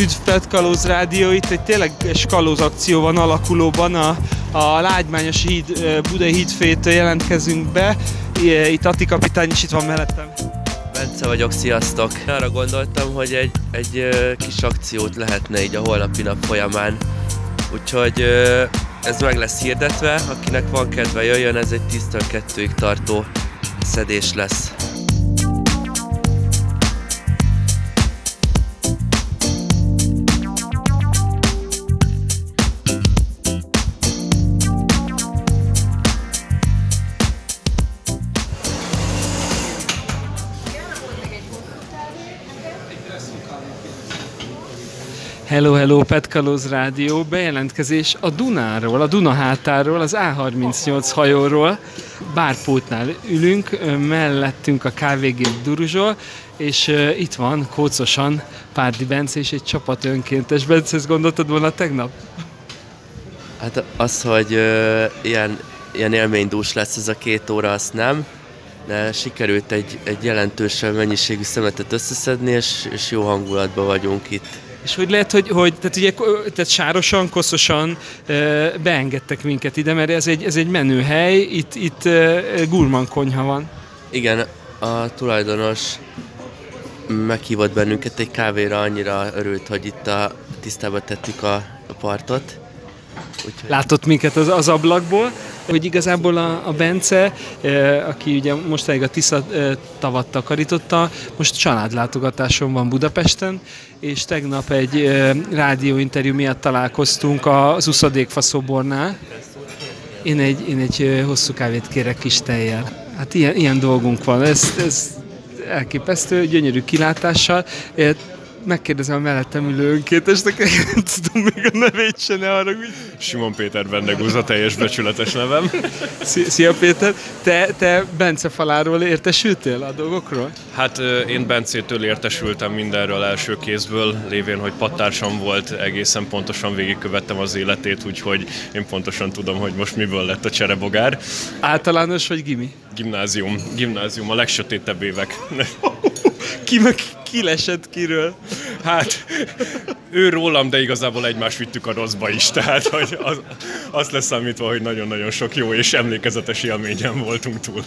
Üdv Kalóz Rádió, itt egy tényleg kalóz akció van alakulóban, a, a Lágymányos híd, Budai hídfétől jelentkezünk be, itt Ati kapitány is itt van mellettem. Bence vagyok, sziasztok! Arra gondoltam, hogy egy, egy kis akciót lehetne így a holnapi nap folyamán, úgyhogy ez meg lesz hirdetve, akinek van kedve jöjjön, ez egy 10-2-ig tartó szedés lesz. Hello, hello, Petkalóz Rádió, bejelentkezés a Dunáról, a Duna hátáról, az A38 hajóról, bárpótnál ülünk, mellettünk a kávégép Duruzsol, és itt van kócosan Párdi Bence és egy csapat önkéntes. Bence, ezt gondoltad volna tegnap? Hát az, hogy uh, ilyen, ilyen élménydús lesz ez a két óra, azt nem, de sikerült egy, egy jelentősebb mennyiségű szemetet összeszedni, és, és jó hangulatban vagyunk itt. És hogy lehet, hogy, hogy tehát ugye, tehát sárosan, koszosan e, beengedtek minket ide, mert ez egy, ez egy menő hely, itt, itt e, gurman konyha van. Igen, a tulajdonos meghívott bennünket egy kávéra, annyira örült, hogy itt a tisztába tettük a, a partot. Úgyhogy... Látott minket az, az ablakból, hogy igazából a, a Bence, e, aki ugye mostanáig a Tisza e, tavat takarította, most családlátogatáson van Budapesten, és tegnap egy e, rádióinterjú miatt találkoztunk az Uszadékfa szobornál. Én egy, én egy hosszú kávét kérek kis tejjel. Hát ilyen, ilyen dolgunk van, ez, ez elképesztő, gyönyörű kilátással megkérdezem a mellettem ülő önkétesnek, nem tudom még a nevét se, ne arra, hogy... Simon Péter Bendegúza, teljes becsületes nevem. Szia Péter, te, te Bence faláról értesültél a dolgokról? Hát én Bencétől értesültem mindenről első kézből, lévén, hogy pattársam volt, egészen pontosan végigkövettem az életét, úgyhogy én pontosan tudom, hogy most miből lett a cserebogár. Általános vagy gimi? Gimnázium, gimnázium, a legsötétebb évek. ki meg kilesett kiről? Hát, ő rólam, de igazából egymást vittük a rosszba is, tehát hogy az, azt leszámítva, hogy nagyon-nagyon sok jó és emlékezetes élményen voltunk túl.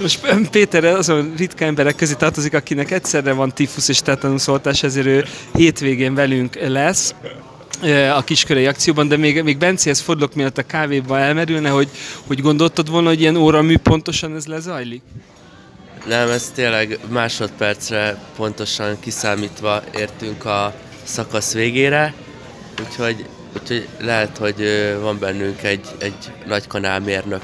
Most Péter azon ritka emberek közé tartozik, akinek egyszerre van tifusz és tetanuszoltás, ezért ő hétvégén velünk lesz a kiskörei akcióban, de még, még Bencihez fordulok, mielőtt a kávéba elmerülne, hogy, hogy gondoltad volna, hogy ilyen óramű pontosan ez lezajlik? Nem, ez tényleg másodpercre pontosan kiszámítva értünk a szakasz végére, úgyhogy, úgyhogy lehet, hogy van bennünk egy, egy nagy kanálmérnök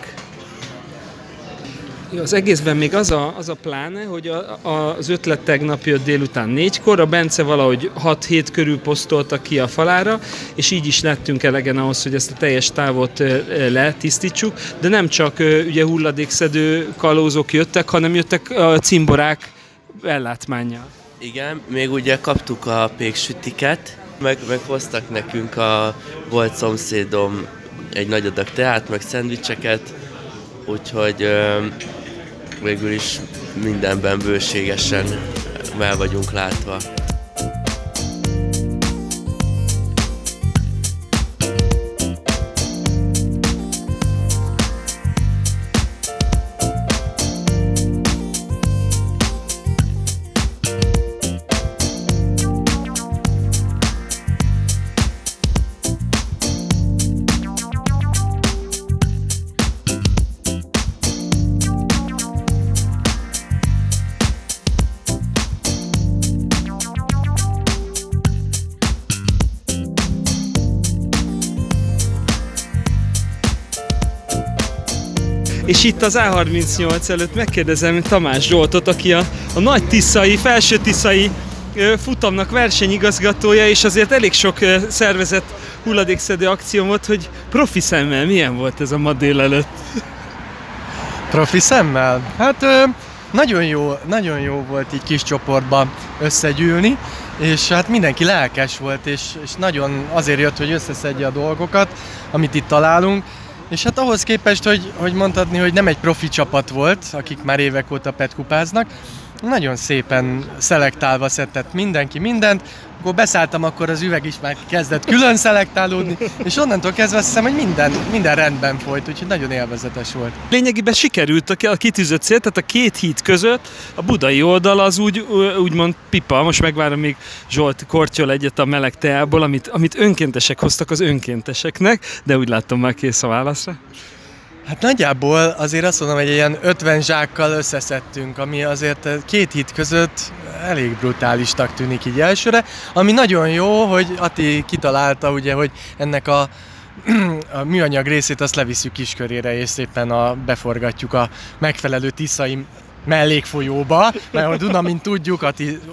az egészben még az a, az a pláne, hogy a, a, az ötlet tegnap jött délután négykor, a Bence valahogy 6-7 körül posztolta ki a falára, és így is lettünk elegen ahhoz, hogy ezt a teljes távot letisztítsuk, de nem csak ugye hulladékszedő kalózok jöttek, hanem jöttek a cimborák ellátmányjal. Igen, még ugye kaptuk a péksütiket, meg, meg hoztak nekünk a volt szomszédom egy nagy adag teát, meg szendvicseket, úgyhogy végül is mindenben bőségesen el vagyunk látva. És itt az A38 előtt megkérdezem Tamás Zsoltot, aki a, a nagy tiszai, felső tiszai futamnak versenyigazgatója, és azért elég sok szervezett hulladékszedő akció volt, hogy profi szemmel milyen volt ez a ma délelőtt? Profi szemmel? Hát nagyon jó, nagyon jó volt így kis csoportban összegyűlni, és hát mindenki lelkes volt, és, és nagyon azért jött, hogy összeszedje a dolgokat, amit itt találunk, és hát ahhoz képest, hogy, hogy mondhatni, hogy nem egy profi csapat volt, akik már évek óta petkupáznak, nagyon szépen szelektálva szedett mindenki mindent, akkor beszálltam, akkor az üveg is már kezdett külön szelektálódni, és onnantól kezdve azt hiszem, hogy minden, minden rendben folyt, úgyhogy nagyon élvezetes volt. Lényegében sikerült a kitűzött cél, tehát a két híd között a budai oldal az úgy, úgymond pipa, most megvárom még Zsolt kortyol egyet a meleg teából, amit, amit önkéntesek hoztak az önkénteseknek, de úgy láttam már kész a válaszra. Hát nagyjából azért azt mondom, hogy ilyen 50 zsákkal összeszedtünk, ami azért két hit között elég brutálisnak tűnik így elsőre, ami nagyon jó, hogy Ati kitalálta ugye, hogy ennek a a műanyag részét azt levisszük kiskörére, és szépen a, beforgatjuk a megfelelő tiszai mellékfolyóba, mert a Duna, mint tudjuk, a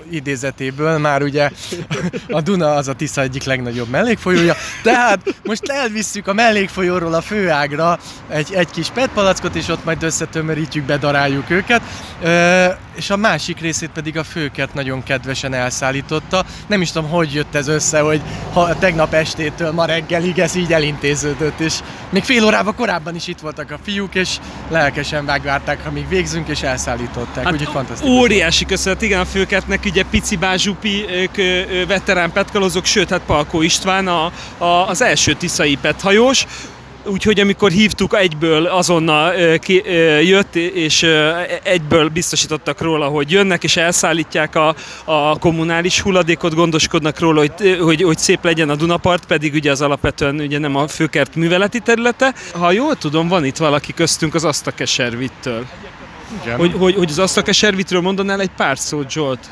idézetéből már ugye a Duna az a Tisza egyik legnagyobb mellékfolyója, tehát most elvisszük a mellékfolyóról a főágra egy, egy kis petpalackot, és ott majd összetömörítjük, bedaráljuk őket, és a másik részét pedig a főket nagyon kedvesen elszállította. Nem is tudom, hogy jött ez össze, hogy ha tegnap estétől ma reggelig ez így elintéződött, és még fél órával korábban is itt voltak a fiúk, és lelkesen megvárták, amíg végzünk, és elszállították szállították, hát úgyhogy fantasztikus. Óriási köszönet, igen, a főketnek ugye Pici Bázsupi, ők veterán petkalozok, sőt, hát Palkó István a, a, az első tiszai pethajós, úgyhogy amikor hívtuk, egyből azonnal ki, jött, és egyből biztosítottak róla, hogy jönnek, és elszállítják a, a kommunális hulladékot, gondoskodnak róla, hogy, hogy, hogy szép legyen a Dunapart, pedig ugye az alapvetően ugye nem a főkert műveleti területe. Ha jól tudom, van itt valaki köztünk az Asztakeservittől. Igen. Hogy, hogy, hogy az Asztakeservitről mondanál egy pár szót, Zsolt?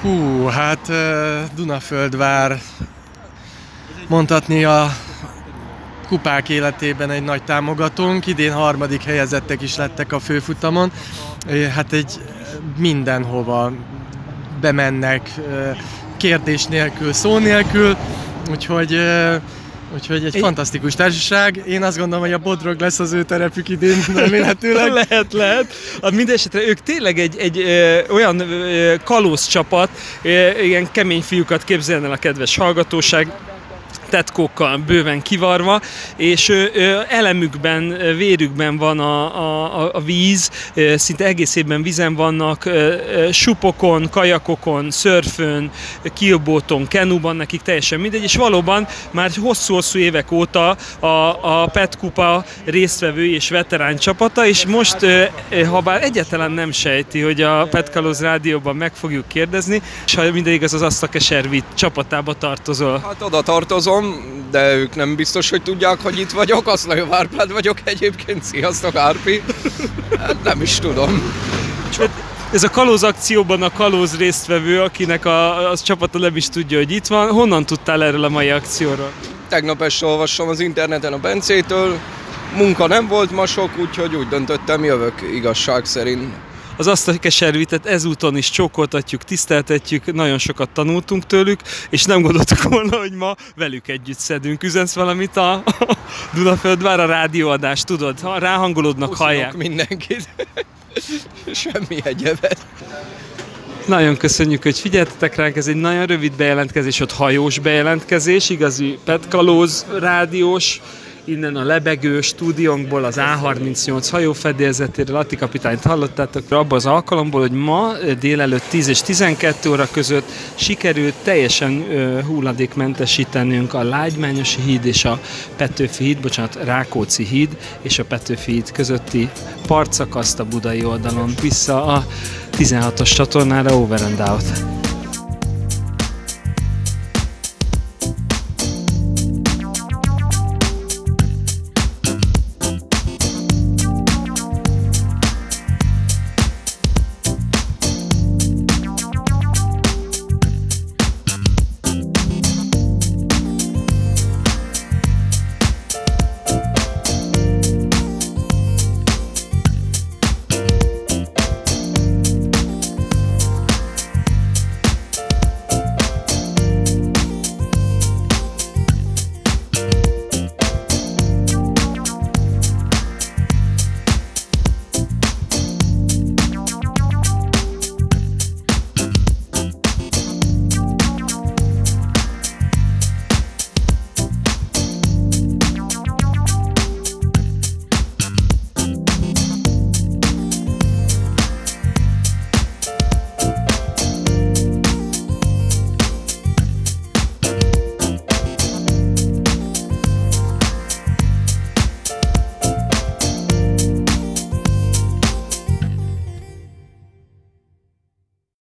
Hú, hát Dunaföldvár mondhatni a kupák életében egy nagy támogatónk. Idén harmadik helyezettek is lettek a főfutamon. Hát egy mindenhova bemennek, kérdés nélkül, szó nélkül, úgyhogy Úgyhogy egy, egy fantasztikus társaság. Én azt gondolom, hogy a Bodrog lesz az ő terepük idén, remélhetőleg. lehet, lehet. A mindesetre ők tényleg egy, egy ö, olyan ö, kalóz csapat, ö, ilyen kemény fiúkat képzelne a kedves hallgatóság tetkókkal bőven kivarva, és elemükben, vérükben van a, a, a víz, szinte egész évben vizen vannak, supokon, kajakokon, szörfön, kiobóton, kenúban, nekik teljesen mindegy, és valóban már hosszú-hosszú évek óta a, a Pet résztvevő és veterán csapata, és most, ha bár egyáltalán nem sejti, hogy a Pet Kalóz rádióban meg fogjuk kérdezni, és ha minden igaz, az azt a keservit csapatába tartozol. Hát oda tartozom, tudom, de ők nem biztos, hogy tudják, hogy itt vagyok. Aszlajó Várpád vagyok egyébként. Sziasztok, Árpi. Hát nem is tudom. Csak... Ez a kalóz akcióban a kalóz résztvevő, akinek a, az csapata nem is tudja, hogy itt van. Honnan tudtál erről a mai akcióról? Tegnap este olvastam az interneten a Bencétől. Munka nem volt ma sok, úgyhogy úgy döntöttem, jövök igazság szerint az azt a keservitet ezúton is csókoltatjuk, tiszteltetjük, nagyon sokat tanultunk tőlük, és nem gondoltuk volna, hogy ma velük együtt szedünk. Üzensz valamit a, a Dunaföldvár a rádióadást, tudod? Ha ráhangolódnak, hallják. mindenkit. Semmi egyebet. Nagyon köszönjük, hogy figyeltetek ránk, ez egy nagyon rövid bejelentkezés, ott hajós bejelentkezés, igazi petkalóz rádiós Innen a lebegő stúdiónkból az A38 hajófedélzetéről Lati kapitányt hallottátok. Abban az alkalomból, hogy ma délelőtt 10 és 12 óra között sikerült teljesen hulladékmentesítenünk a Lágymányosi híd és a Petőfi híd, bocsánat, Rákóczi híd és a Petőfi híd közötti partszakaszt a budai oldalon. Vissza a 16-os csatornára Over and Out.